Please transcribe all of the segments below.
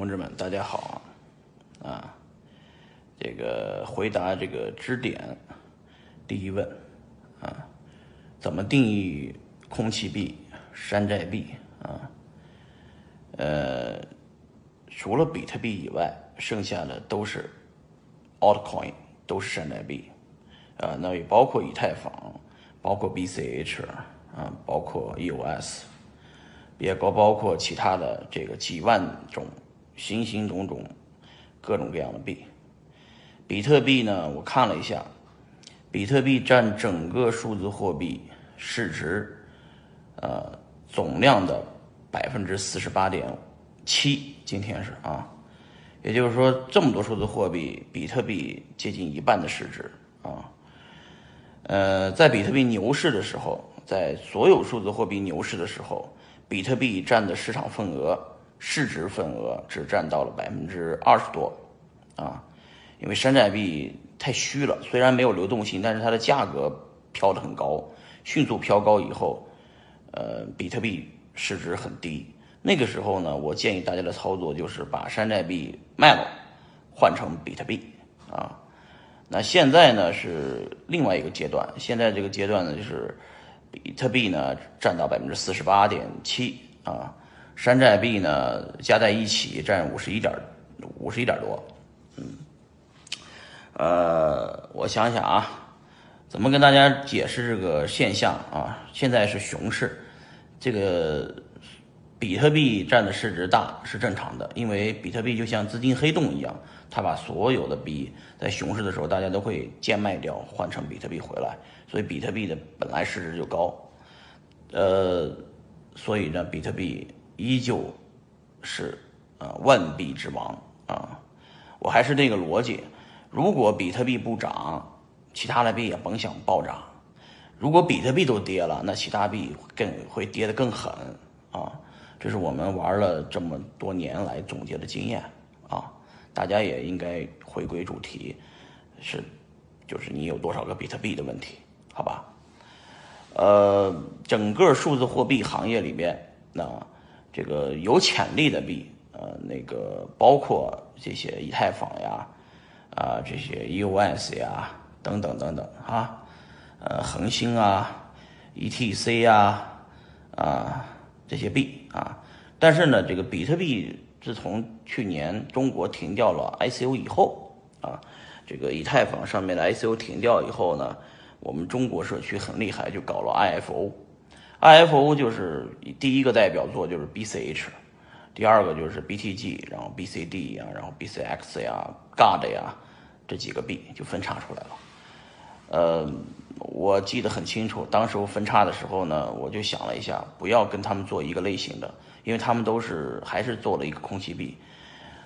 同志们，大家好啊！啊这个回答这个支点第一问啊，怎么定义空气币、山寨币啊？呃，除了比特币以外，剩下的都是 altcoin，都是山寨币啊。那也包括以太坊，包括 BCH 啊，包括 EOS，也包包括其他的这个几万种。形形种种、各种各样的币，比特币呢？我看了一下，比特币占整个数字货币市值，呃，总量的百分之四十八点七。今天是啊，也就是说，这么多数字货币，比特币接近一半的市值啊。呃，在比特币牛市的时候，在所有数字货币牛市的时候，比特币占的市场份额。市值份额只占到了百分之二十多，啊，因为山寨币太虚了，虽然没有流动性，但是它的价格飘得很高，迅速飘高以后，呃，比特币市值很低。那个时候呢，我建议大家的操作就是把山寨币卖了，换成比特币，啊，那现在呢是另外一个阶段，现在这个阶段呢就是比特币呢占到百分之四十八点七，啊。山寨币呢，加在一起占五十一点五十一点多，嗯，呃，我想想啊，怎么跟大家解释这个现象啊？现在是熊市，这个比特币占的市值大是正常的，因为比特币就像资金黑洞一样，它把所有的币在熊市的时候，大家都会贱卖掉，换成比特币回来，所以比特币的本来市值就高，呃，所以呢，比特币。依旧是啊万币之王啊！我还是那个逻辑，如果比特币不涨，其他的币也甭想暴涨；如果比特币都跌了，那其他币更会跌得更狠啊！这是我们玩了这么多年来总结的经验啊！大家也应该回归主题，是就是你有多少个比特币的问题，好吧？呃，整个数字货币行业里边那。这个有潜力的币，呃，那个包括这些以太坊呀，啊，这些 EOS 呀，等等等等啊，呃，恒星啊，ETC 呀，啊，这些币啊，但是呢，这个比特币自从去年中国停掉了 ICO 以后啊，这个以太坊上面的 ICO 停掉以后呢，我们中国社区很厉害，就搞了 IFO。IFO 就是第一个代表作就是 BCH，第二个就是 BTG，然后 BCD 呀，然后 BCX 呀，GOD 呀，这几个币就分叉出来了。呃，我记得很清楚，当时分叉的时候呢，我就想了一下，不要跟他们做一个类型的，因为他们都是还是做了一个空气币。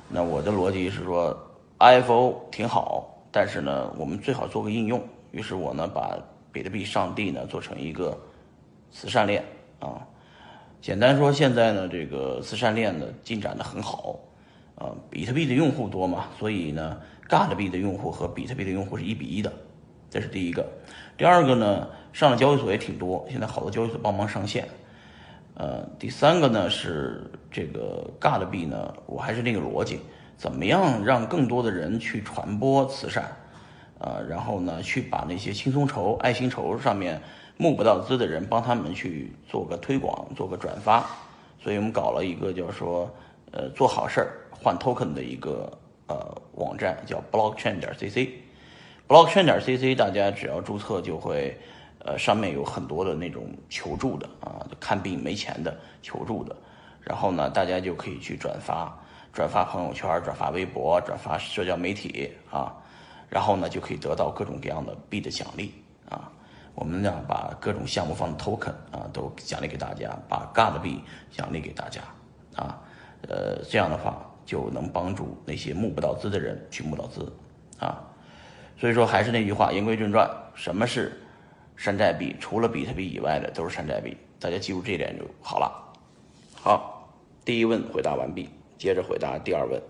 那我的逻辑是说，IFO 挺好，但是呢，我们最好做个应用。于是我呢，把比特币上帝呢做成一个。慈善链啊，简单说，现在呢，这个慈善链呢进展的很好，啊，比特币的用户多嘛，所以呢，God 币的用户和比特币的用户是一比一的，这是第一个。第二个呢，上了交易所也挺多，现在好多交易所帮忙上线。呃，第三个呢是这个 God 币呢，我还是那个逻辑，怎么样让更多的人去传播慈善，啊，然后呢去把那些轻松筹、爱心筹上面。募不到资的人，帮他们去做个推广，做个转发，所以我们搞了一个叫说，呃，做好事儿换 token 的一个呃网站，叫 blockchain 点 cc。blockchain 点 cc，大家只要注册就会，呃，上面有很多的那种求助的啊，看病没钱的求助的，然后呢，大家就可以去转发，转发朋友圈，转发微博，转发社交媒体啊，然后呢，就可以得到各种各样的币的奖励啊。我们呢，把各种项目方的 token 啊都奖励给大家，把 God 币奖励给大家，啊，呃，这样的话就能帮助那些募不到资的人去募到资，啊，所以说还是那句话，言归正传，什么是山寨币？除了比特币以外的都是山寨币，大家记住这点就好了。好，第一问回答完毕，接着回答第二问。